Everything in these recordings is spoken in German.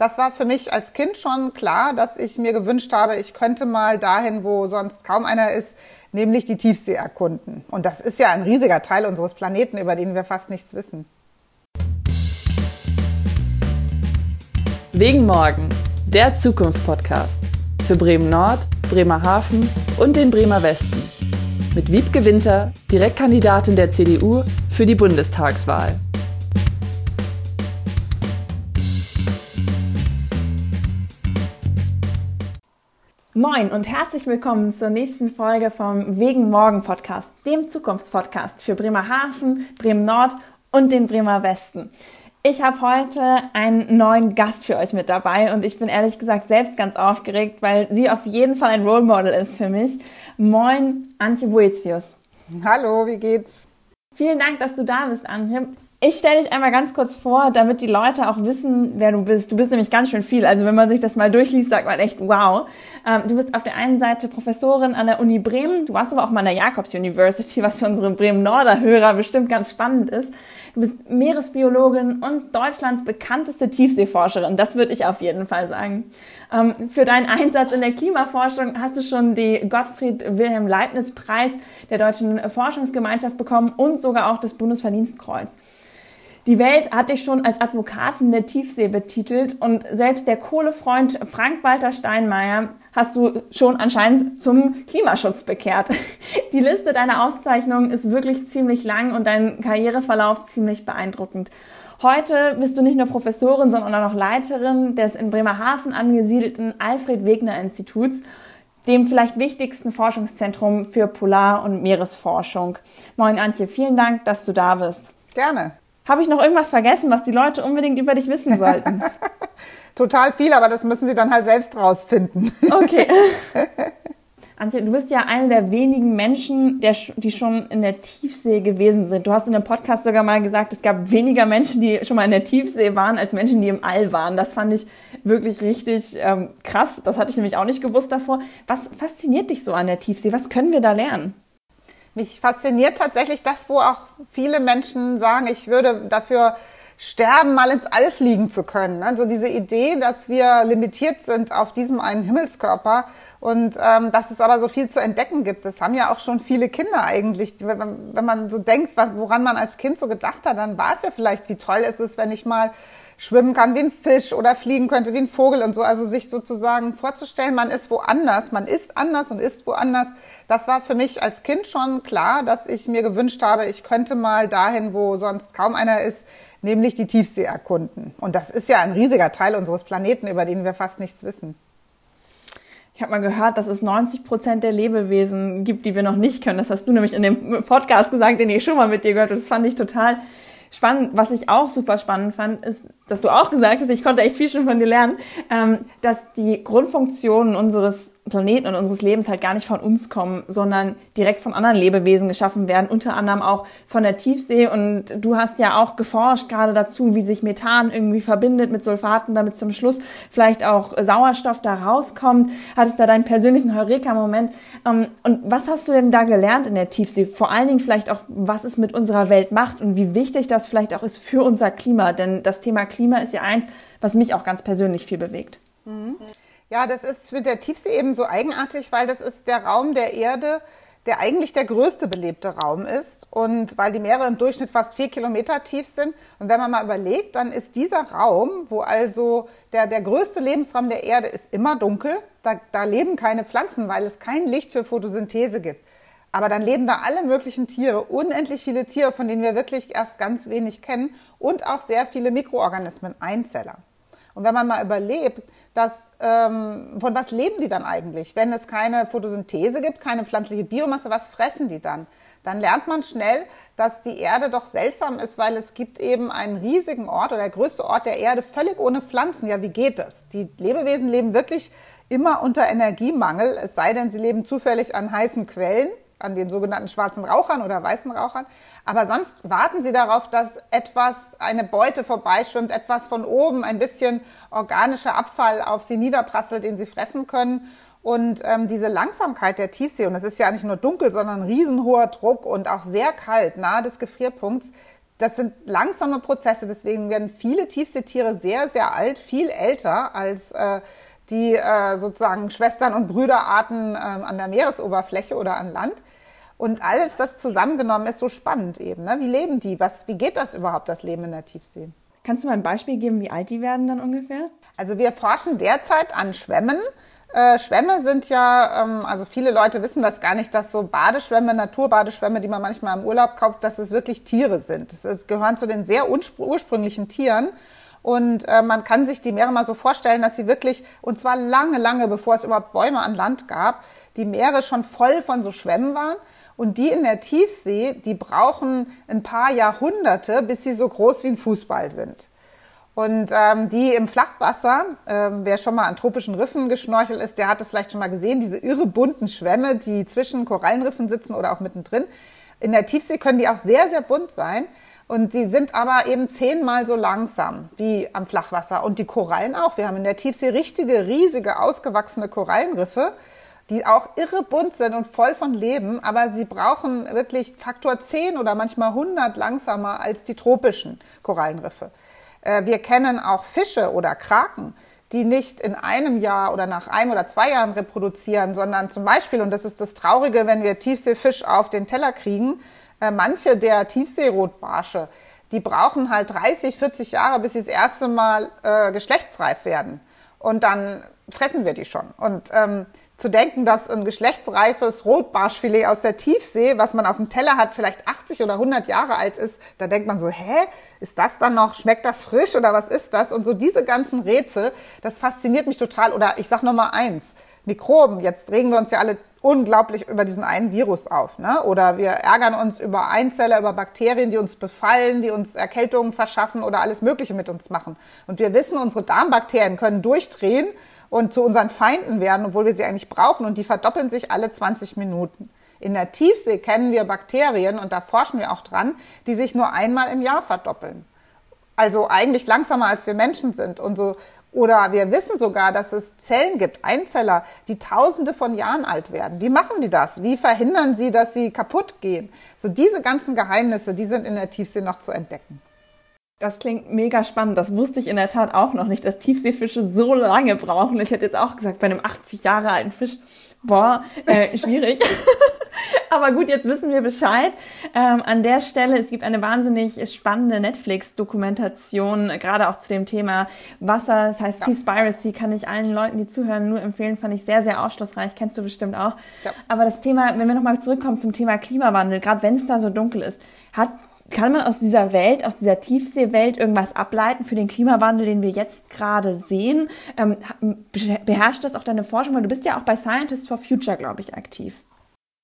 das war für mich als Kind schon klar, dass ich mir gewünscht habe, ich könnte mal dahin, wo sonst kaum einer ist, nämlich die Tiefsee erkunden. Und das ist ja ein riesiger Teil unseres Planeten, über den wir fast nichts wissen. Wegen morgen, der Zukunftspodcast für Bremen Nord, Bremerhaven und den Bremer Westen. Mit Wiebke Winter, Direktkandidatin der CDU für die Bundestagswahl. Moin und herzlich willkommen zur nächsten Folge vom Wegen Morgen Podcast, dem Zukunftspodcast für Bremerhaven, Bremen Nord und den Bremer Westen. Ich habe heute einen neuen Gast für euch mit dabei und ich bin ehrlich gesagt selbst ganz aufgeregt, weil sie auf jeden Fall ein Role Model ist für mich. Moin, Antje Boetius. Hallo, wie geht's? Vielen Dank, dass du da bist, Antje. Ich stelle dich einmal ganz kurz vor, damit die Leute auch wissen, wer du bist. Du bist nämlich ganz schön viel. Also wenn man sich das mal durchliest, sagt man echt wow. Ähm, du bist auf der einen Seite Professorin an der Uni Bremen. Du warst aber auch mal an der Jakobs University, was für unsere Bremen-Norder-Hörer bestimmt ganz spannend ist. Du bist Meeresbiologin und Deutschlands bekannteste Tiefseeforscherin. Das würde ich auf jeden Fall sagen. Ähm, für deinen Einsatz in der Klimaforschung hast du schon die Gottfried Wilhelm Leibniz Preis der Deutschen Forschungsgemeinschaft bekommen und sogar auch das Bundesverdienstkreuz. Die Welt hat dich schon als Advokatin der Tiefsee betitelt und selbst der Kohlefreund Frank-Walter Steinmeier hast du schon anscheinend zum Klimaschutz bekehrt. Die Liste deiner Auszeichnungen ist wirklich ziemlich lang und dein Karriereverlauf ziemlich beeindruckend. Heute bist du nicht nur Professorin, sondern auch noch Leiterin des in Bremerhaven angesiedelten Alfred Wegener Instituts, dem vielleicht wichtigsten Forschungszentrum für Polar- und Meeresforschung. Moin Antje, vielen Dank, dass du da bist. Gerne. Habe ich noch irgendwas vergessen, was die Leute unbedingt über dich wissen sollten? Total viel, aber das müssen sie dann halt selbst rausfinden. Okay. Antje, du bist ja eine der wenigen Menschen, der, die schon in der Tiefsee gewesen sind. Du hast in dem Podcast sogar mal gesagt, es gab weniger Menschen, die schon mal in der Tiefsee waren, als Menschen, die im All waren. Das fand ich wirklich richtig ähm, krass. Das hatte ich nämlich auch nicht gewusst davor. Was fasziniert dich so an der Tiefsee? Was können wir da lernen? Mich fasziniert tatsächlich das, wo auch viele Menschen sagen, ich würde dafür sterben, mal ins All fliegen zu können. Also diese Idee, dass wir limitiert sind auf diesem einen Himmelskörper und ähm, dass es aber so viel zu entdecken gibt. Das haben ja auch schon viele Kinder eigentlich. Wenn man, wenn man so denkt, woran man als Kind so gedacht hat, dann war es ja vielleicht, wie toll ist es, wenn ich mal schwimmen kann wie ein Fisch oder fliegen könnte wie ein Vogel und so. Also sich sozusagen vorzustellen, man ist woanders, man ist anders und ist woanders. Das war für mich als Kind schon klar, dass ich mir gewünscht habe, ich könnte mal dahin, wo sonst kaum einer ist, nämlich die Tiefsee erkunden. Und das ist ja ein riesiger Teil unseres Planeten, über den wir fast nichts wissen. Ich habe mal gehört, dass es 90 Prozent der Lebewesen gibt, die wir noch nicht können. Das hast du nämlich in dem Podcast gesagt, den ich schon mal mit dir gehört habe. Das fand ich total spannend. Was ich auch super spannend fand, ist, dass du auch gesagt hast, ich konnte echt viel schon von dir lernen, ähm, dass die Grundfunktionen unseres Planeten und unseres Lebens halt gar nicht von uns kommen, sondern direkt von anderen Lebewesen geschaffen werden, unter anderem auch von der Tiefsee. Und du hast ja auch geforscht gerade dazu, wie sich Methan irgendwie verbindet mit Sulfaten, damit zum Schluss vielleicht auch Sauerstoff da rauskommt. Hattest da deinen persönlichen Heureka-Moment. Ähm, und was hast du denn da gelernt in der Tiefsee? Vor allen Dingen vielleicht auch, was es mit unserer Welt macht und wie wichtig das vielleicht auch ist für unser Klima. Denn das Thema Klima ist ja eins, was mich auch ganz persönlich viel bewegt. Mhm. Ja, das ist mit der Tiefsee eben so eigenartig, weil das ist der Raum der Erde, der eigentlich der größte belebte Raum ist und weil die Meere im Durchschnitt fast vier Kilometer tief sind. Und wenn man mal überlegt, dann ist dieser Raum, wo also der, der größte Lebensraum der Erde ist, immer dunkel. Da, da leben keine Pflanzen, weil es kein Licht für Photosynthese gibt. Aber dann leben da alle möglichen Tiere, unendlich viele Tiere, von denen wir wirklich erst ganz wenig kennen und auch sehr viele Mikroorganismen, Einzeller. Und wenn man mal überlebt, dass, ähm, von was leben die dann eigentlich? Wenn es keine Photosynthese gibt, keine pflanzliche Biomasse, was fressen die dann? Dann lernt man schnell, dass die Erde doch seltsam ist, weil es gibt eben einen riesigen Ort oder der größte Ort der Erde völlig ohne Pflanzen. Ja, wie geht das? Die Lebewesen leben wirklich immer unter Energiemangel, es sei denn, sie leben zufällig an heißen Quellen an den sogenannten schwarzen Rauchern oder weißen Rauchern. Aber sonst warten sie darauf, dass etwas, eine Beute vorbeischwimmt, etwas von oben, ein bisschen organischer Abfall auf sie niederprasselt, den sie fressen können. Und ähm, diese Langsamkeit der Tiefsee, und es ist ja nicht nur dunkel, sondern riesenhoher Druck und auch sehr kalt, nahe des Gefrierpunkts, das sind langsame Prozesse, deswegen werden viele Tiefseetiere sehr, sehr alt, viel älter als äh, die äh, sozusagen Schwestern- und Brüderarten äh, an der Meeresoberfläche oder an Land. Und alles das zusammengenommen ist so spannend eben. Ne? Wie leben die? Was, wie geht das überhaupt, das Leben in der Tiefsee? Kannst du mal ein Beispiel geben, wie alt die werden dann ungefähr? Also wir forschen derzeit an Schwämmen. Äh, Schwämme sind ja, ähm, also viele Leute wissen das gar nicht, dass so Badeschwämme, Naturbadeschwämme, die man manchmal im Urlaub kauft, dass es wirklich Tiere sind. Es gehören zu den sehr ursprünglichen Tieren. Und äh, man kann sich die Meere mal so vorstellen, dass sie wirklich, und zwar lange, lange bevor es überhaupt Bäume an Land gab, die Meere schon voll von so Schwämmen waren. Und die in der Tiefsee, die brauchen ein paar Jahrhunderte, bis sie so groß wie ein Fußball sind. Und ähm, die im Flachwasser, ähm, wer schon mal an tropischen Riffen geschnorchelt ist, der hat es vielleicht schon mal gesehen, diese irre bunten Schwämme, die zwischen Korallenriffen sitzen oder auch mittendrin. In der Tiefsee können die auch sehr, sehr bunt sein. Und die sind aber eben zehnmal so langsam wie am Flachwasser. Und die Korallen auch. Wir haben in der Tiefsee richtige, riesige, ausgewachsene Korallenriffe, die auch irre bunt sind und voll von Leben. Aber sie brauchen wirklich Faktor 10 oder manchmal 100 langsamer als die tropischen Korallenriffe. Äh, wir kennen auch Fische oder Kraken, die nicht in einem Jahr oder nach einem oder zwei Jahren reproduzieren, sondern zum Beispiel, und das ist das Traurige, wenn wir Tiefseefisch auf den Teller kriegen, äh, manche der Tiefseerotbarsche, die brauchen halt 30, 40 Jahre, bis sie das erste Mal äh, geschlechtsreif werden. Und dann fressen wir die schon. Und ähm, zu denken, dass ein geschlechtsreifes Rotbarschfilet aus der Tiefsee, was man auf dem Teller hat, vielleicht 80 oder 100 Jahre alt ist, da denkt man so, hä, ist das dann noch, schmeckt das frisch oder was ist das? Und so diese ganzen Rätsel, das fasziniert mich total. Oder ich sag noch mal eins, Mikroben, jetzt regen wir uns ja alle unglaublich über diesen einen Virus auf. Ne? Oder wir ärgern uns über Einzeller, über Bakterien, die uns befallen, die uns Erkältungen verschaffen oder alles Mögliche mit uns machen. Und wir wissen, unsere Darmbakterien können durchdrehen und zu unseren Feinden werden, obwohl wir sie eigentlich brauchen. Und die verdoppeln sich alle 20 Minuten. In der Tiefsee kennen wir Bakterien, und da forschen wir auch dran, die sich nur einmal im Jahr verdoppeln. Also eigentlich langsamer als wir Menschen sind. Und so, oder wir wissen sogar, dass es Zellen gibt, Einzeller, die tausende von Jahren alt werden. Wie machen die das? Wie verhindern sie, dass sie kaputt gehen? So diese ganzen Geheimnisse, die sind in der Tiefsee noch zu entdecken. Das klingt mega spannend. Das wusste ich in der Tat auch noch nicht, dass Tiefseefische so lange brauchen. Ich hätte jetzt auch gesagt, bei einem 80 Jahre alten Fisch, boah, äh, schwierig. Aber gut, jetzt wissen wir Bescheid. Ähm, an der Stelle, es gibt eine wahnsinnig spannende Netflix-Dokumentation, gerade auch zu dem Thema Wasser. Das heißt, ja. Seaspiracy kann ich allen Leuten, die zuhören, nur empfehlen. Fand ich sehr, sehr aufschlussreich. Kennst du bestimmt auch. Ja. Aber das Thema, wenn wir nochmal zurückkommen zum Thema Klimawandel, gerade wenn es da so dunkel ist, hat kann man aus dieser Welt, aus dieser Tiefseewelt irgendwas ableiten für den Klimawandel, den wir jetzt gerade sehen? Ähm, beherrscht das auch deine Forschung? Weil du bist ja auch bei Scientists for Future, glaube ich, aktiv.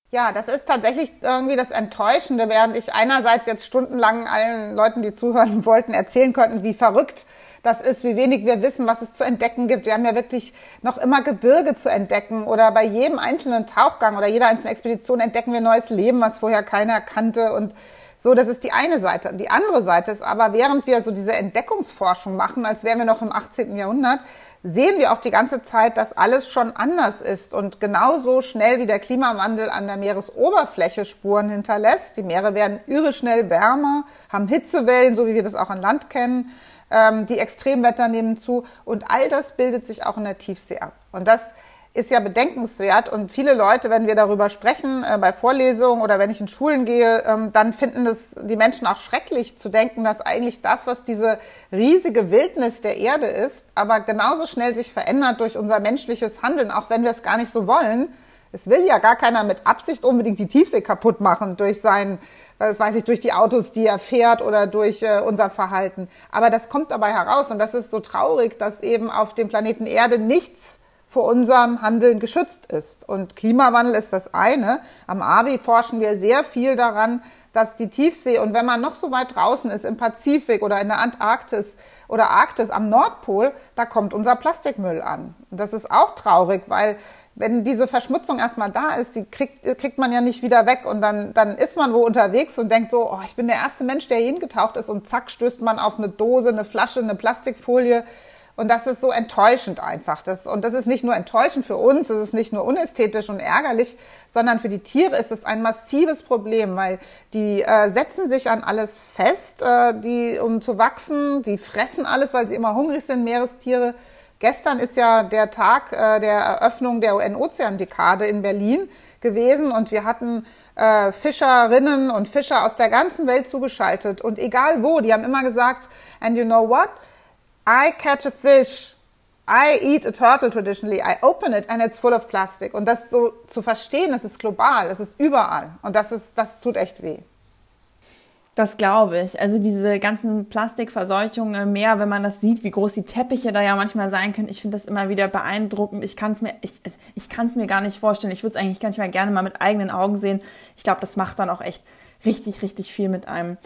Ja, das ist tatsächlich irgendwie das Enttäuschende, während ich einerseits jetzt stundenlang allen Leuten, die zuhören wollten, erzählen könnten, wie verrückt das ist, wie wenig wir wissen, was es zu entdecken gibt. Wir haben ja wirklich noch immer Gebirge zu entdecken oder bei jedem einzelnen Tauchgang oder jeder einzelnen Expedition entdecken wir neues Leben, was vorher keiner kannte und so, das ist die eine Seite. Die andere Seite ist aber, während wir so diese Entdeckungsforschung machen, als wären wir noch im 18. Jahrhundert, sehen wir auch die ganze Zeit, dass alles schon anders ist und genauso schnell wie der Klimawandel an der Meeresoberfläche Spuren hinterlässt. Die Meere werden irre schnell wärmer, haben Hitzewellen, so wie wir das auch an Land kennen. Ähm, die Extremwetter nehmen zu und all das bildet sich auch in der Tiefsee ab. Und das ist ja bedenkenswert. Und viele Leute, wenn wir darüber sprechen, äh, bei Vorlesungen oder wenn ich in Schulen gehe, ähm, dann finden das die Menschen auch schrecklich zu denken, dass eigentlich das, was diese riesige Wildnis der Erde ist, aber genauso schnell sich verändert durch unser menschliches Handeln, auch wenn wir es gar nicht so wollen. Es will ja gar keiner mit Absicht unbedingt die Tiefsee kaputt machen durch sein, das weiß ich, durch die Autos, die er fährt oder durch äh, unser Verhalten. Aber das kommt dabei heraus und das ist so traurig, dass eben auf dem Planeten Erde nichts vor unserem Handeln geschützt ist. Und Klimawandel ist das eine. Am AWI forschen wir sehr viel daran, dass die Tiefsee und wenn man noch so weit draußen ist im Pazifik oder in der Antarktis oder Arktis am Nordpol, da kommt unser Plastikmüll an. Und das ist auch traurig, weil wenn diese Verschmutzung erstmal da ist, die kriegt, kriegt man ja nicht wieder weg und dann, dann ist man wo unterwegs und denkt so, oh, ich bin der erste Mensch, der hier hingetaucht ist und zack stößt man auf eine Dose, eine Flasche, eine Plastikfolie Und das ist so enttäuschend einfach. Das, und das ist nicht nur enttäuschend für uns, das ist nicht nur unästhetisch und ärgerlich, sondern für die Tiere ist es ein massives Problem, weil die äh, setzen sich an alles fest, äh, die, um zu wachsen, die fressen alles, weil sie immer hungrig sind, Meerestiere. Gestern ist ja der Tag äh, der Eröffnung der UN-Ozean-Dekade in Berlin gewesen und wir hatten äh, Fischerinnen und Fischer aus der ganzen Welt zugeschaltet und egal wo, die haben immer gesagt, and you know what? I catch a fish, I eat a turtle traditionally, I open it and it's full of plastic. Und das so zu verstehen, es ist global, es ist überall. Und das ist, das tut echt weh. Das glaube ich. Also diese ganzen Plastikverseuchungen im Meer, wenn man das sieht, wie groß die Teppiche da ja manchmal sein können, ich finde das immer wieder beeindruckend. Ich kann es mir, ich, ich kann es mir gar nicht vorstellen. Ich würde es eigentlich ganz mal gerne mal mit eigenen Augen sehen. Ich glaube, das macht dann auch echt richtig, richtig viel mit einem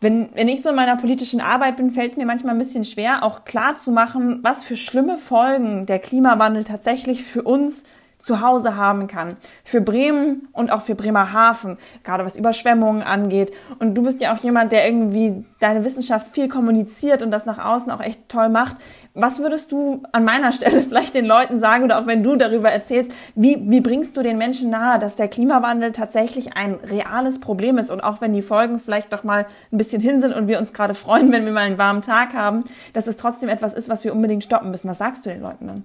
wenn, wenn ich so in meiner politischen Arbeit bin, fällt mir manchmal ein bisschen schwer, auch klar zu machen, was für schlimme Folgen der Klimawandel tatsächlich für uns zu Hause haben kann. Für Bremen und auch für Bremerhaven, gerade was Überschwemmungen angeht. Und du bist ja auch jemand, der irgendwie deine Wissenschaft viel kommuniziert und das nach außen auch echt toll macht. Was würdest du an meiner Stelle vielleicht den Leuten sagen oder auch wenn du darüber erzählst, wie, wie bringst du den Menschen nahe, dass der Klimawandel tatsächlich ein reales Problem ist und auch wenn die Folgen vielleicht doch mal ein bisschen hin sind und wir uns gerade freuen, wenn wir mal einen warmen Tag haben, dass es trotzdem etwas ist, was wir unbedingt stoppen müssen. Was sagst du den Leuten dann?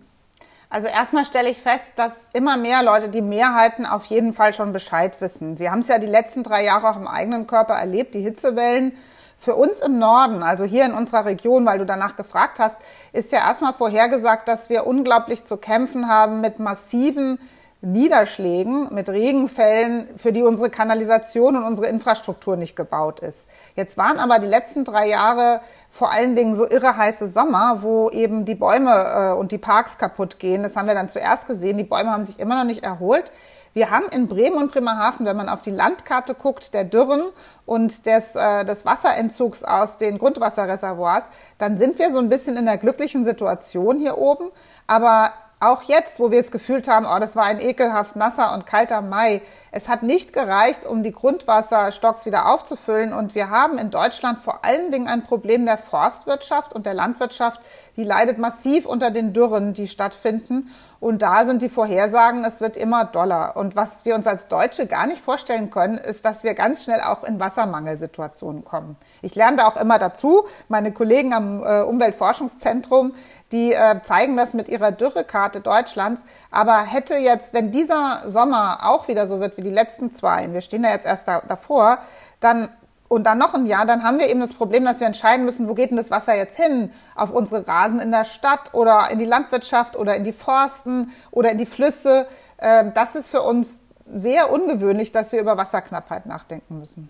Also erstmal stelle ich fest, dass immer mehr Leute, die Mehrheiten auf jeden Fall schon Bescheid wissen. Sie haben es ja die letzten drei Jahre auch im eigenen Körper erlebt, die Hitzewellen. Für uns im Norden, also hier in unserer Region, weil du danach gefragt hast, ist ja erstmal vorhergesagt, dass wir unglaublich zu kämpfen haben mit massiven Niederschlägen, mit Regenfällen, für die unsere Kanalisation und unsere Infrastruktur nicht gebaut ist. Jetzt waren aber die letzten drei Jahre vor allen Dingen so irre heiße Sommer, wo eben die Bäume äh, und die Parks kaputt gehen. Das haben wir dann zuerst gesehen. Die Bäume haben sich immer noch nicht erholt. Wir haben in Bremen und Bremerhaven, wenn man auf die Landkarte guckt, der Dürren und des, äh, des Wasserentzugs aus den Grundwasserreservoirs, dann sind wir so ein bisschen in der glücklichen Situation hier oben. Aber auch jetzt, wo wir es gefühlt haben, oh, das war ein ekelhaft nasser und kalter Mai. Es hat nicht gereicht, um die Grundwasserstocks wieder aufzufüllen. Und wir haben in Deutschland vor allen Dingen ein Problem der Forstwirtschaft und der Landwirtschaft. Die leidet massiv unter den Dürren, die stattfinden. Und da sind die Vorhersagen, es wird immer doller. Und was wir uns als Deutsche gar nicht vorstellen können, ist, dass wir ganz schnell auch in Wassermangelsituationen kommen. Ich lerne da auch immer dazu. Meine Kollegen am äh, Umweltforschungszentrum, die äh, zeigen das mit ihrer Dürrekarte Deutschlands. Aber hätte jetzt, wenn dieser Sommer auch wieder so wird wie die letzten zwei, wir stehen da jetzt erst da, davor, dann und dann noch ein Jahr, dann haben wir eben das Problem, dass wir entscheiden müssen, wo geht denn das Wasser jetzt hin? Auf unsere Rasen in der Stadt oder in die Landwirtschaft oder in die Forsten oder in die Flüsse. Ähm, das ist für uns sehr ungewöhnlich, dass wir über Wasserknappheit nachdenken müssen.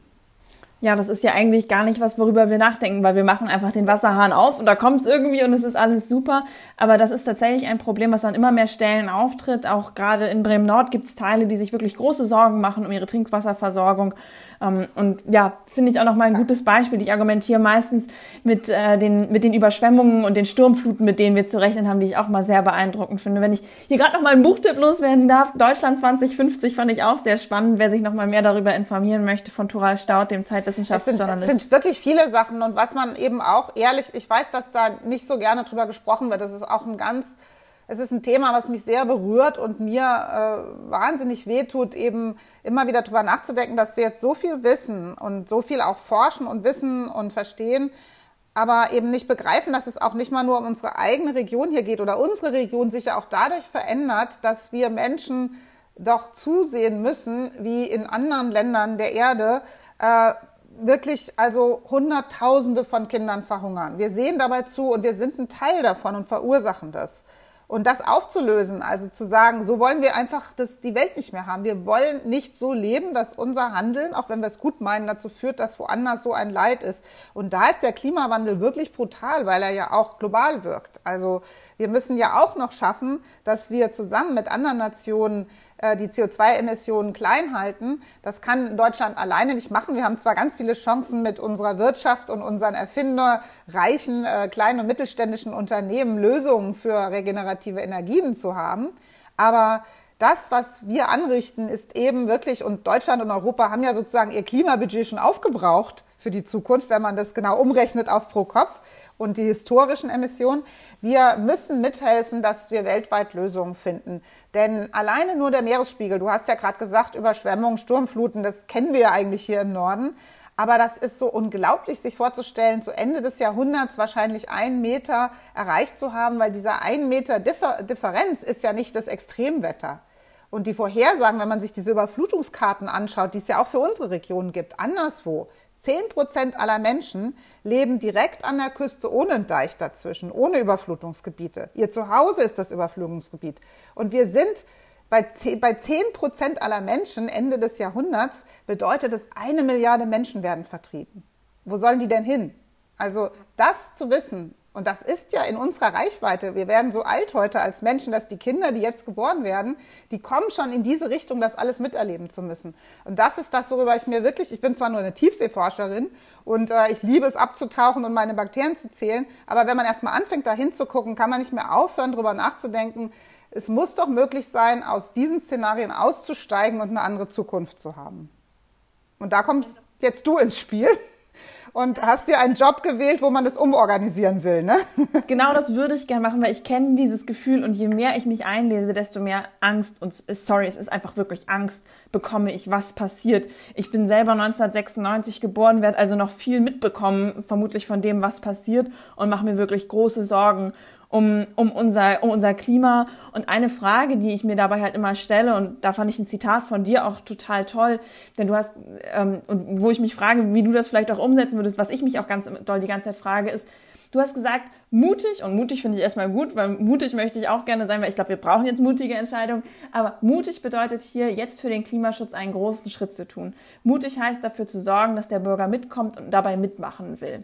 Ja, das ist ja eigentlich gar nicht was, worüber wir nachdenken, weil wir machen einfach den Wasserhahn auf und da kommt es irgendwie und es ist alles super. Aber das ist tatsächlich ein Problem, was an immer mehr Stellen auftritt. Auch gerade in Bremen Nord gibt es Teile, die sich wirklich große Sorgen machen um ihre Trinkwasserversorgung. Ähm, und ja, finde ich auch nochmal ein gutes Beispiel. Ich argumentiere meistens mit, äh, den, mit den Überschwemmungen und den Sturmfluten, mit denen wir zu rechnen haben, die ich auch mal sehr beeindruckend finde. Wenn ich hier gerade nochmal einen Buchtipp loswerden darf, Deutschland 2050 fand ich auch sehr spannend. Wer sich nochmal mehr darüber informieren möchte, von Tural Staud, dem Zeitwissenschaftsjournalist. Es sind wirklich viele Sachen und was man eben auch ehrlich, ich weiß, dass da nicht so gerne drüber gesprochen wird. Das ist auch ein ganz es ist ein Thema, was mich sehr berührt und mir äh, wahnsinnig wehtut, eben immer wieder drüber nachzudenken, dass wir jetzt so viel wissen und so viel auch forschen und wissen und verstehen, aber eben nicht begreifen, dass es auch nicht mal nur um unsere eigene Region hier geht oder unsere Region sich ja auch dadurch verändert, dass wir Menschen doch zusehen müssen, wie in anderen Ländern der Erde äh, wirklich also Hunderttausende von Kindern verhungern. Wir sehen dabei zu und wir sind ein Teil davon und verursachen das. Und das aufzulösen, also zu sagen, so wollen wir einfach das, die Welt nicht mehr haben. Wir wollen nicht so leben, dass unser Handeln, auch wenn wir es gut meinen, dazu führt, dass woanders so ein Leid ist. Und da ist der Klimawandel wirklich brutal, weil er ja auch global wirkt. Also wir müssen ja auch noch schaffen, dass wir zusammen mit anderen Nationen die CO2-Emissionen klein halten. Das kann Deutschland alleine nicht machen. Wir haben zwar ganz viele Chancen mit unserer Wirtschaft und unseren erfinderreichen äh, kleinen und mittelständischen Unternehmen Lösungen für regenerative Energien zu haben, aber das, was wir anrichten, ist eben wirklich, und Deutschland und Europa haben ja sozusagen ihr Klimabudget schon aufgebraucht für die Zukunft, wenn man das genau umrechnet auf pro Kopf. Und die historischen Emissionen. Wir müssen mithelfen, dass wir weltweit Lösungen finden. Denn alleine nur der Meeresspiegel, du hast ja gerade gesagt, Überschwemmungen, Sturmfluten, das kennen wir ja eigentlich hier im Norden. Aber das ist so unglaublich, sich vorzustellen, zu Ende des Jahrhunderts wahrscheinlich einen Meter erreicht zu haben, weil dieser ein Meter Differ Differenz ist ja nicht das Extremwetter. Und die Vorhersagen, wenn man sich diese Überflutungskarten anschaut, die es ja auch für unsere Region gibt, anderswo, zehn Prozent aller Menschen leben direkt an der Küste ohne einen Deich dazwischen, ohne Überflutungsgebiete. Ihr Zuhause ist das Überflutungsgebiet. Und wir sind bei 10 Prozent aller Menschen Ende des Jahrhunderts bedeutet es, eine Milliarde Menschen werden vertrieben. Wo sollen die denn hin? Also das zu wissen, und das ist ja in unserer Reichweite. Wir werden so alt heute als Menschen, dass die Kinder, die jetzt geboren werden, die kommen schon in diese Richtung, das alles miterleben zu müssen. Und das ist das, worüber ich mir wirklich, ich bin zwar nur eine Tiefseeforscherin und äh, ich liebe es abzutauchen und meine Bakterien zu zählen, aber wenn man erstmal anfängt, da hinzugucken, kann man nicht mehr aufhören, darüber nachzudenken, es muss doch möglich sein, aus diesen Szenarien auszusteigen und eine andere Zukunft zu haben. Und da kommst jetzt du ins Spiel und hast dir einen Job gewählt, wo man das umorganisieren will, ne? Genau das würde ich gerne machen, weil ich kenne dieses Gefühl und je mehr ich mich einlese, desto mehr Angst und sorry, es ist einfach wirklich Angst bekomme ich, was passiert. Ich bin selber 1996 geboren, werde also noch viel mitbekommen, vermutlich von dem, was passiert und mache mir wirklich große Sorgen um, um, unser, um unser Klima. Und eine Frage, die ich mir dabei halt immer stelle, und da fand ich ein Zitat von dir auch total toll, denn du hast, ähm, und wo ich mich frage, wie du das vielleicht auch umsetzen würdest, was ich mich auch ganz doll die ganze Zeit frage, ist, Du hast gesagt, mutig, und mutig finde ich erstmal gut, weil mutig möchte ich auch gerne sein, weil ich glaube, wir brauchen jetzt mutige Entscheidungen. Aber mutig bedeutet hier, jetzt für den Klimaschutz einen großen Schritt zu tun. Mutig heißt dafür zu sorgen, dass der Bürger mitkommt und dabei mitmachen will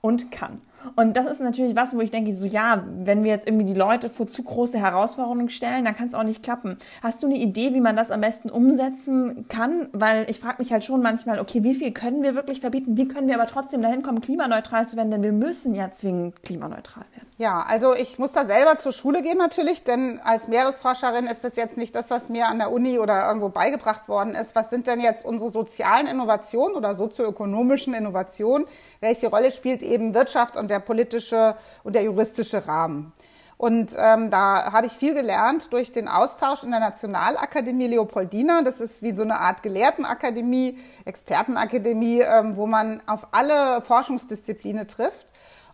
und kann. Und das ist natürlich was, wo ich denke, so ja, wenn wir jetzt irgendwie die Leute vor zu große Herausforderungen stellen, dann kann es auch nicht klappen. Hast du eine Idee, wie man das am besten umsetzen kann? Weil ich frage mich halt schon manchmal, okay, wie viel können wir wirklich verbieten? Wie können wir aber trotzdem dahin kommen, klimaneutral zu werden? Denn wir müssen ja zwingend klimaneutral werden. Ja, also ich muss da selber zur Schule gehen natürlich, denn als Meeresforscherin ist das jetzt nicht das, was mir an der Uni oder irgendwo beigebracht worden ist. Was sind denn jetzt unsere sozialen Innovationen oder sozioökonomischen Innovationen? Welche Rolle spielt eben Wirtschaft und der politische und der juristische Rahmen? Und ähm, da habe ich viel gelernt durch den Austausch in der Nationalakademie Leopoldina. Das ist wie so eine Art Gelehrtenakademie, Expertenakademie, ähm, wo man auf alle Forschungsdisziplinen trifft.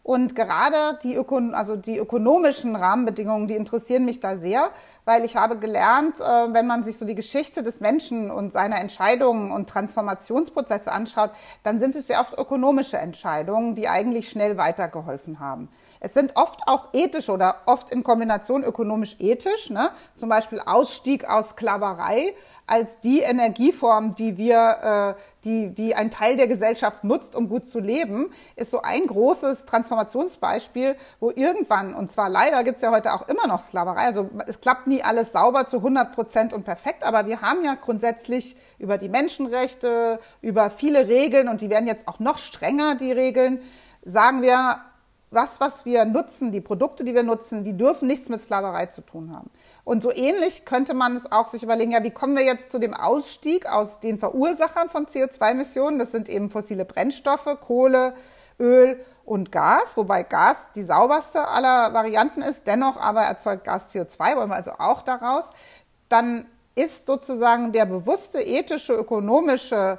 Und gerade die, Ökon also die ökonomischen Rahmenbedingungen, die interessieren mich da sehr, weil ich habe gelernt, äh, wenn man sich so die Geschichte des Menschen und seiner Entscheidungen und Transformationsprozesse anschaut, dann sind es sehr oft ökonomische Entscheidungen, die eigentlich schnell weitergeholfen haben. Es sind oft auch ethisch oder oft in Kombination ökonomisch-ethisch, ne? zum Beispiel Ausstieg aus Sklaverei als die Energieform, die wir, äh, die, die ein Teil der Gesellschaft nutzt, um gut zu leben, ist so ein großes Transformationsbeispiel, wo irgendwann, und zwar leider gibt's ja heute auch immer noch Sklaverei, also es klappt nie alles sauber zu 100 Prozent und perfekt, aber wir haben ja grundsätzlich über die Menschenrechte, über viele Regeln, und die werden jetzt auch noch strenger, die Regeln, sagen wir, was, was wir nutzen, die Produkte, die wir nutzen, die dürfen nichts mit Sklaverei zu tun haben. Und so ähnlich könnte man es auch sich überlegen, ja, wie kommen wir jetzt zu dem Ausstieg aus den Verursachern von CO2-Emissionen? Das sind eben fossile Brennstoffe, Kohle, Öl und Gas, wobei Gas die sauberste aller Varianten ist. Dennoch aber erzeugt Gas CO2, wollen wir also auch daraus. Dann ist sozusagen der bewusste ethische, ökonomische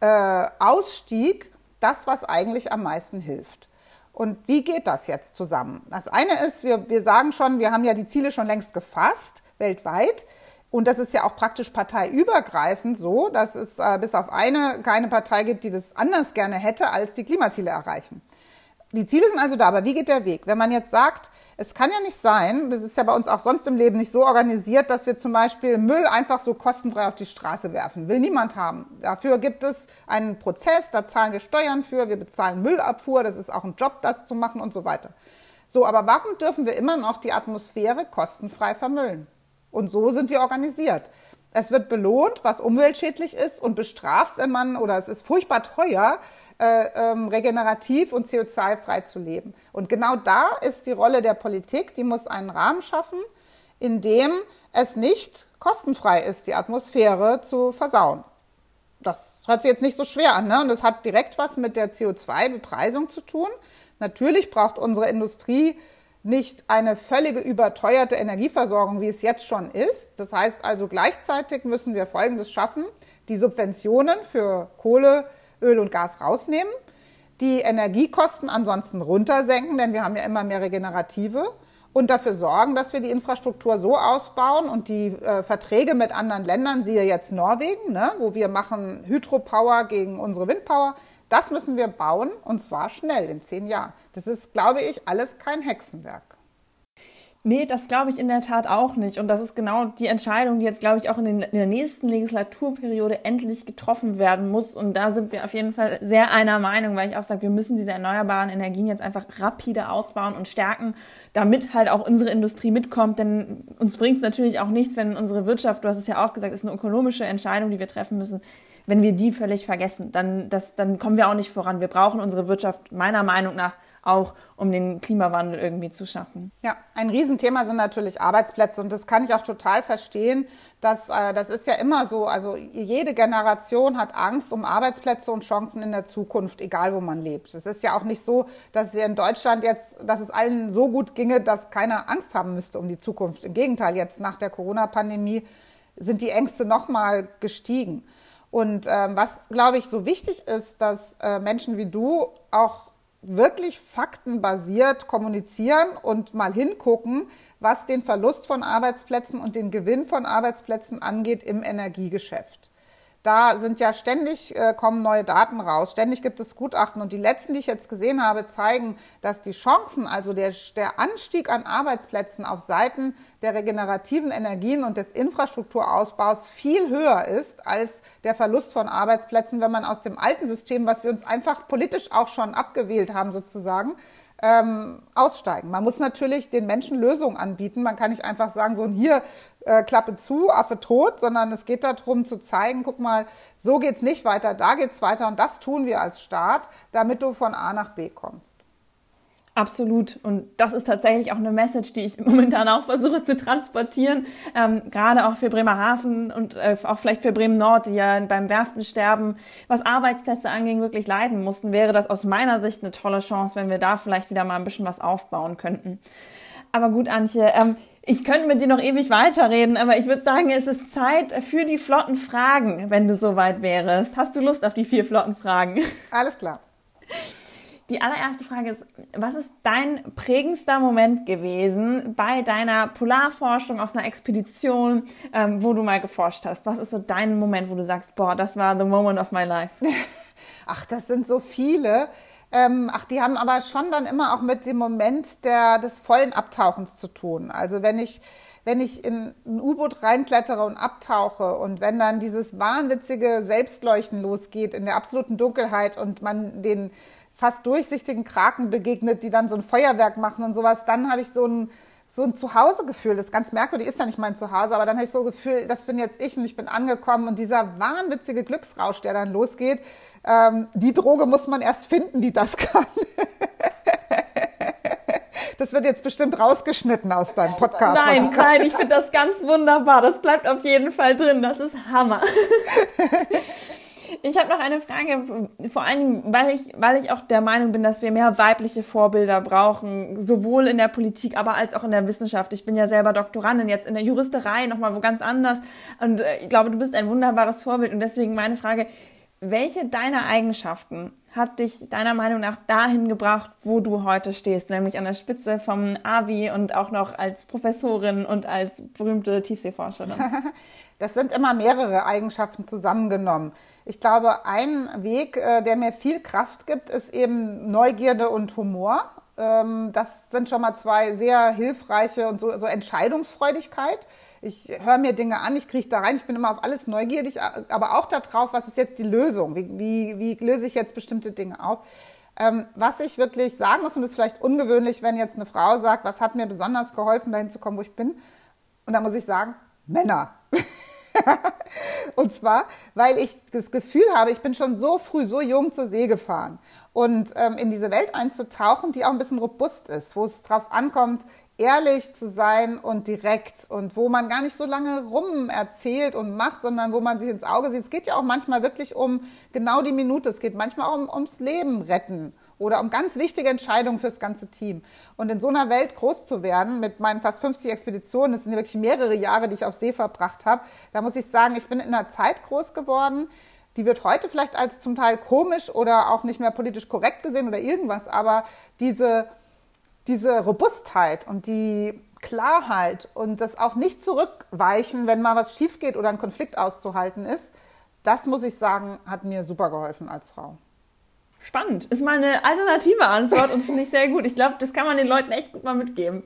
äh, Ausstieg das, was eigentlich am meisten hilft. Und wie geht das jetzt zusammen? Das eine ist, wir, wir sagen schon, wir haben ja die Ziele schon längst gefasst, weltweit. Und das ist ja auch praktisch parteiübergreifend so, dass es äh, bis auf eine keine Partei gibt, die das anders gerne hätte, als die Klimaziele erreichen. Die Ziele sind also da, aber wie geht der Weg? Wenn man jetzt sagt, es kann ja nicht sein, das ist ja bei uns auch sonst im Leben nicht so organisiert, dass wir zum Beispiel Müll einfach so kostenfrei auf die Straße werfen. Will niemand haben. Dafür gibt es einen Prozess, da zahlen wir Steuern für, wir bezahlen Müllabfuhr, das ist auch ein Job, das zu machen und so weiter. So, aber warum dürfen wir immer noch die Atmosphäre kostenfrei vermüllen? Und so sind wir organisiert. Es wird belohnt, was umweltschädlich ist und bestraft, wenn man, oder es ist furchtbar teuer, äh, ähm, regenerativ und CO2-frei zu leben. Und genau da ist die Rolle der Politik, die muss einen Rahmen schaffen, in dem es nicht kostenfrei ist, die Atmosphäre zu versauen. Das hört sich jetzt nicht so schwer an, ne? Und das hat direkt was mit der CO2-Bepreisung zu tun. Natürlich braucht unsere Industrie nicht eine völlige überteuerte Energieversorgung, wie es jetzt schon ist. Das heißt also, gleichzeitig müssen wir Folgendes schaffen. Die Subventionen für Kohle, Öl und Gas rausnehmen, die Energiekosten ansonsten runtersenken, denn wir haben ja immer mehr Regenerative und dafür sorgen, dass wir die Infrastruktur so ausbauen und die äh, Verträge mit anderen Ländern, siehe jetzt Norwegen, ne, wo wir machen Hydropower gegen unsere Windpower, das müssen wir bauen und zwar schnell in zehn Jahren. Das ist, glaube ich, alles kein Hexenwerk. Nee, das glaube ich in der Tat auch nicht. Und das ist genau die Entscheidung, die jetzt, glaube ich, auch in, den, in, der nächsten Legislaturperiode endlich getroffen werden muss. Und da sind wir auf jeden Fall sehr einer Meinung, weil ich auch sage, wir müssen diese erneuerbaren Energien jetzt einfach rapide ausbauen und stärken, damit halt auch unsere Industrie mitkommt. Denn uns bringt es natürlich auch nichts, wenn unsere Wirtschaft, du hast es ja auch gesagt, ist eine ökonomische Entscheidung, die wir treffen müssen. Wenn wir die völlig vergessen, dann, das, dann kommen wir auch nicht voran. Wir brauchen unsere Wirtschaft meiner Meinung nach auch um den Klimawandel irgendwie zu schaffen. Ja, ein Riesenthema sind natürlich Arbeitsplätze und das kann ich auch total verstehen. Dass, äh, das ist ja immer so, also jede Generation hat Angst um Arbeitsplätze und Chancen in der Zukunft, egal wo man lebt. Es ist ja auch nicht so, dass wir in Deutschland jetzt, dass es allen so gut ginge, dass keiner Angst haben müsste um die Zukunft. Im Gegenteil, jetzt nach der Corona-Pandemie sind die Ängste nochmal gestiegen. Und ähm, was, glaube ich, so wichtig ist, dass äh, Menschen wie du auch wirklich faktenbasiert kommunizieren und mal hingucken, was den Verlust von Arbeitsplätzen und den Gewinn von Arbeitsplätzen angeht im Energiegeschäft. Da sind ja ständig, äh, kommen neue Daten raus, ständig gibt es Gutachten. Und die letzten, die ich jetzt gesehen habe, zeigen, dass die Chancen, also der, der Anstieg an Arbeitsplätzen auf Seiten der regenerativen Energien und des Infrastrukturausbaus viel höher ist als der Verlust von Arbeitsplätzen, wenn man aus dem alten System, was wir uns einfach politisch auch schon abgewählt haben sozusagen, ähm, aussteigen. Man muss natürlich den Menschen Lösungen anbieten. Man kann nicht einfach sagen, so hier äh, Klappe zu, Affe tot, sondern es geht darum zu zeigen, guck mal, so geht's nicht weiter, da geht's weiter und das tun wir als Staat, damit du von A nach B kommst. Absolut. Und das ist tatsächlich auch eine Message, die ich momentan auch versuche zu transportieren. Ähm, gerade auch für Bremerhaven und äh, auch vielleicht für Bremen Nord, die ja beim Werftensterben, was Arbeitsplätze anging, wirklich leiden mussten, wäre das aus meiner Sicht eine tolle Chance, wenn wir da vielleicht wieder mal ein bisschen was aufbauen könnten. Aber gut, Antje, ähm, ich könnte mit dir noch ewig weiterreden, aber ich würde sagen, es ist Zeit für die flotten Fragen, wenn du soweit wärst. Hast du Lust auf die vier flotten Fragen? Alles klar. Die allererste Frage ist, was ist dein prägendster Moment gewesen bei deiner Polarforschung auf einer Expedition, ähm, wo du mal geforscht hast? Was ist so dein Moment, wo du sagst, boah, das war the moment of my life? Ach, das sind so viele. Ähm, ach, die haben aber schon dann immer auch mit dem Moment der, des vollen Abtauchens zu tun. Also wenn ich wenn ich in ein U-Boot reinklettere und abtauche und wenn dann dieses wahnwitzige Selbstleuchten losgeht in der absoluten Dunkelheit und man den fast durchsichtigen Kraken begegnet, die dann so ein Feuerwerk machen und sowas, dann habe ich so ein so ein Zuhausegefühl. Das ist ganz merkwürdig, ist ja nicht mein Zuhause, aber dann habe ich so ein Gefühl, das bin jetzt ich und ich bin angekommen und dieser wahnwitzige Glücksrausch, der dann losgeht, ähm, die Droge muss man erst finden, die das kann. Das wird jetzt bestimmt rausgeschnitten aus deinem Podcast. Nein, nein, ich finde das ganz wunderbar. Das bleibt auf jeden Fall drin. Das ist Hammer. Ich habe noch eine Frage, vor allem, weil ich, weil ich auch der Meinung bin, dass wir mehr weibliche Vorbilder brauchen, sowohl in der Politik, aber als auch in der Wissenschaft. Ich bin ja selber Doktorandin, jetzt in der Juristerei nochmal wo ganz anders. Und äh, ich glaube, du bist ein wunderbares Vorbild. Und deswegen meine Frage, welche deiner Eigenschaften hat dich deiner Meinung nach dahin gebracht, wo du heute stehst, nämlich an der Spitze vom AVI und auch noch als Professorin und als berühmte Tiefseeforscherin? Das sind immer mehrere Eigenschaften zusammengenommen. Ich glaube, ein Weg, äh, der mir viel Kraft gibt, ist eben Neugierde und Humor. Ähm, das sind schon mal zwei sehr hilfreiche und so, so Entscheidungsfreudigkeit. Ich höre mir Dinge an, ich kriege da rein, ich bin immer auf alles neugierig, aber auch darauf, was ist jetzt die Lösung? Wie, wie, wie löse ich jetzt bestimmte Dinge auf? Ähm, was ich wirklich sagen muss, und das ist vielleicht ungewöhnlich, wenn jetzt eine Frau sagt, was hat mir besonders geholfen, dahin zu kommen, wo ich bin? Und da muss ich sagen, Männer. und zwar, weil ich das Gefühl habe, ich bin schon so früh, so jung zur See gefahren. Und ähm, in diese Welt einzutauchen, die auch ein bisschen robust ist, wo es darauf ankommt, ehrlich zu sein und direkt und wo man gar nicht so lange rum erzählt und macht, sondern wo man sich ins Auge sieht. Es geht ja auch manchmal wirklich um genau die Minute. Es geht manchmal auch um, ums Leben retten oder um ganz wichtige Entscheidungen fürs ganze Team. Und in so einer Welt groß zu werden, mit meinen fast 50 Expeditionen, das sind wirklich mehrere Jahre, die ich auf See verbracht habe, da muss ich sagen, ich bin in einer Zeit groß geworden, die wird heute vielleicht als zum Teil komisch oder auch nicht mehr politisch korrekt gesehen oder irgendwas, aber diese, diese Robustheit und die Klarheit und das auch nicht zurückweichen, wenn mal was schief geht oder ein Konflikt auszuhalten ist, das muss ich sagen, hat mir super geholfen als Frau. Spannend. Ist mal eine alternative Antwort und finde ich sehr gut. Ich glaube, das kann man den Leuten echt gut mal mitgeben.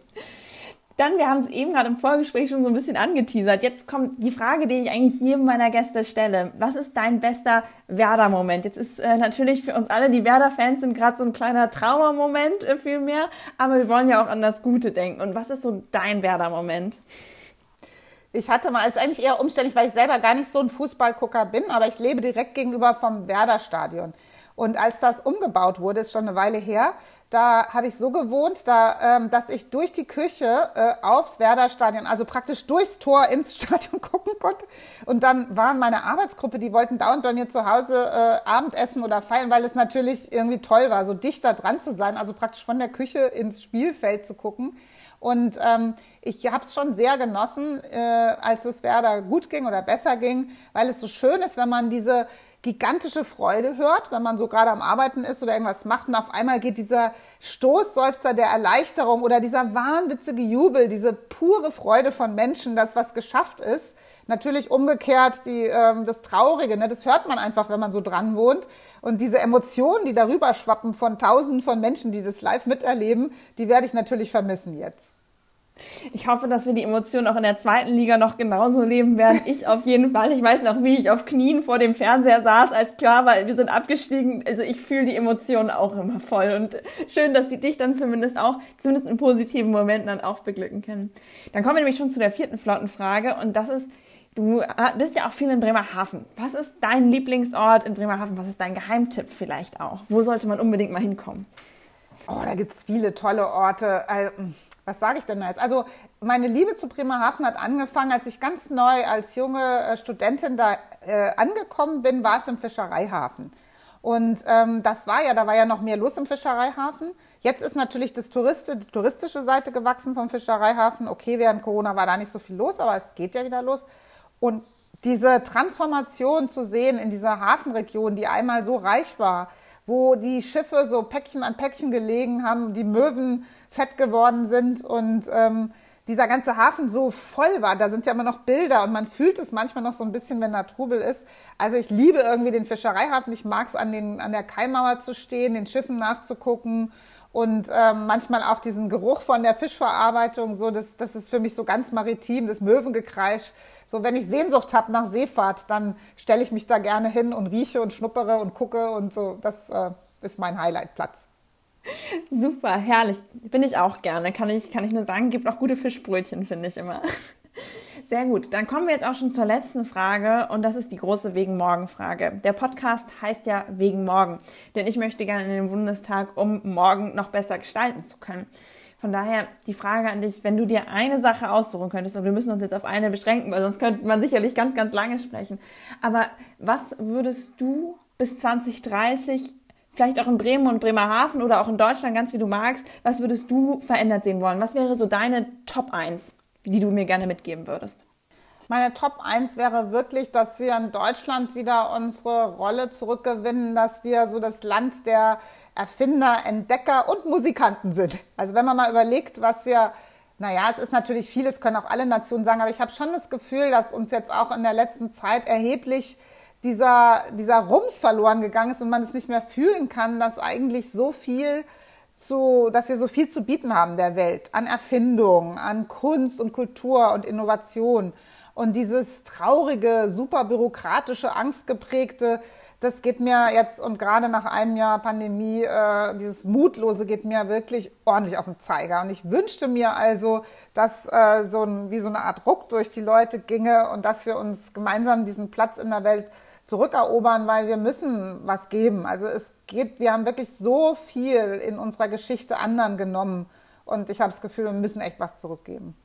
Dann, wir haben es eben gerade im Vorgespräch schon so ein bisschen angeteasert. Jetzt kommt die Frage, die ich eigentlich jedem meiner Gäste stelle. Was ist dein bester Werder-Moment? Jetzt ist äh, natürlich für uns alle, die Werder-Fans sind gerade so ein kleiner Trauermoment äh, vielmehr, aber wir wollen ja auch an das Gute denken. Und was ist so dein Werder-Moment? Ich hatte mal, ist eigentlich eher umständlich, weil ich selber gar nicht so ein Fußballgucker bin, aber ich lebe direkt gegenüber vom Werder-Stadion. Und als das umgebaut wurde, ist schon eine Weile her, da habe ich so gewohnt, da, ähm, dass ich durch die Küche äh, aufs Werder-Stadion, also praktisch durchs Tor ins Stadion gucken konnte. Und dann waren meine Arbeitsgruppe, die wollten dauernd bei mir zu Hause äh, Abendessen oder feiern, weil es natürlich irgendwie toll war, so dichter dran zu sein, also praktisch von der Küche ins Spielfeld zu gucken. Und ähm, ich habe es schon sehr genossen, äh, als es Werder gut ging oder besser ging, weil es so schön ist, wenn man diese gigantische Freude hört, wenn man so gerade am Arbeiten ist oder irgendwas macht und auf einmal geht dieser Stoßseufzer der Erleichterung oder dieser wahnwitzige Jubel, diese pure Freude von Menschen, dass was geschafft ist. Natürlich umgekehrt die, ähm, das Traurige, ne, das hört man einfach, wenn man so dran wohnt. Und diese Emotionen, die darüber schwappen von tausenden von Menschen, die das live miterleben, die werde ich natürlich vermissen jetzt. Ich hoffe, dass wir die Emotionen auch in der zweiten Liga noch genauso leben werden. Ich auf jeden Fall. Ich weiß noch, wie ich auf Knien vor dem Fernseher saß, als klar war, wir sind abgestiegen. Also ich fühle die Emotionen auch immer voll. Und schön, dass die dich dann zumindest auch, zumindest in positiven Momenten dann auch beglücken können. Dann kommen wir nämlich schon zu der vierten Flottenfrage. Und das ist, du bist ja auch viel in Bremerhaven. Was ist dein Lieblingsort in Bremerhaven? Was ist dein Geheimtipp vielleicht auch? Wo sollte man unbedingt mal hinkommen? Oh, da gibt's viele tolle Orte. Also, was sage ich denn jetzt? Also meine Liebe zu Bremerhaven hat angefangen, als ich ganz neu als junge äh, Studentin da äh, angekommen bin, war es im Fischereihafen. Und ähm, das war ja, da war ja noch mehr los im Fischereihafen. Jetzt ist natürlich das Touriste, die touristische Seite gewachsen vom Fischereihafen. Okay, während Corona war da nicht so viel los, aber es geht ja wieder los. Und diese Transformation zu sehen in dieser Hafenregion, die einmal so reich war, wo die Schiffe so Päckchen an Päckchen gelegen haben, die Möwen fett geworden sind und ähm, dieser ganze Hafen so voll war. Da sind ja immer noch Bilder und man fühlt es manchmal noch so ein bisschen, wenn da Trubel ist. Also ich liebe irgendwie den Fischereihafen. Ich mag es, an, den, an der Kaimauer zu stehen, den Schiffen nachzugucken und ähm, manchmal auch diesen Geruch von der Fischverarbeitung. So, das, das ist für mich so ganz maritim, das Möwengekreisch. So, wenn ich Sehnsucht habe nach Seefahrt, dann stelle ich mich da gerne hin und rieche und schnuppere und gucke und so. Das äh, ist mein Highlightplatz. Super, herrlich. Bin ich auch gerne. Kann ich, kann ich nur sagen, gibt auch gute Fischbrötchen, finde ich immer. Sehr gut. Dann kommen wir jetzt auch schon zur letzten Frage und das ist die große Wegen Morgen Frage. Der Podcast heißt ja Wegen Morgen, denn ich möchte gerne in den Bundestag, um morgen noch besser gestalten zu können. Von daher die Frage an dich, wenn du dir eine Sache aussuchen könntest, und wir müssen uns jetzt auf eine beschränken, weil sonst könnte man sicherlich ganz, ganz lange sprechen. Aber was würdest du bis 2030 vielleicht auch in Bremen und Bremerhaven oder auch in Deutschland, ganz wie du magst, was würdest du verändert sehen wollen? Was wäre so deine Top 1, die du mir gerne mitgeben würdest? Meine Top 1 wäre wirklich, dass wir in Deutschland wieder unsere Rolle zurückgewinnen, dass wir so das Land der Erfinder, Entdecker und Musikanten sind. Also wenn man mal überlegt, was wir naja, es ist natürlich vieles, können auch alle Nationen sagen, aber ich habe schon das Gefühl, dass uns jetzt auch in der letzten Zeit erheblich dieser, dieser Rums verloren gegangen ist und man es nicht mehr fühlen kann, dass eigentlich so viel zu, dass wir so viel zu bieten haben der Welt an Erfindung, an Kunst und Kultur und Innovation. Und dieses traurige, super bürokratische, angstgeprägte, das geht mir jetzt und gerade nach einem Jahr Pandemie, äh, dieses Mutlose geht mir wirklich ordentlich auf den Zeiger. Und ich wünschte mir also, dass äh, so ein, wie so eine Art Ruck durch die Leute ginge und dass wir uns gemeinsam diesen Platz in der Welt zurückerobern, weil wir müssen was geben. Also es geht, wir haben wirklich so viel in unserer Geschichte anderen genommen und ich habe das Gefühl, wir müssen echt was zurückgeben.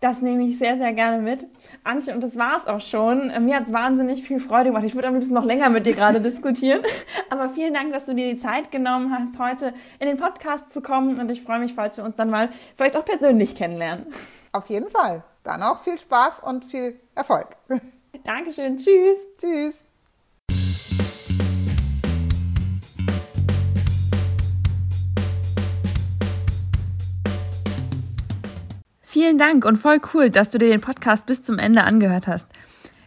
Das nehme ich sehr, sehr gerne mit. Antje, und das war's auch schon. Mir hat's wahnsinnig viel Freude gemacht. Ich würde am liebsten noch länger mit dir gerade diskutieren. Aber vielen Dank, dass du dir die Zeit genommen hast, heute in den Podcast zu kommen. Und ich freue mich, falls wir uns dann mal vielleicht auch persönlich kennenlernen. Auf jeden Fall. Dann auch viel Spaß und viel Erfolg. Dankeschön. Tschüss. Tschüss. Vielen Dank und voll cool, dass du dir den Podcast bis zum Ende angehört hast.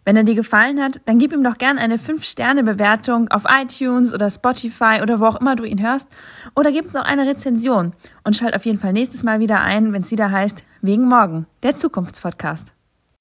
Wenn er dir gefallen hat, dann gib ihm doch gerne eine 5-Sterne-Bewertung auf iTunes oder Spotify oder wo auch immer du ihn hörst. Oder gib uns auch eine Rezension und schalt auf jeden Fall nächstes Mal wieder ein, wenn es wieder heißt Wegen Morgen, der Zukunftspodcast.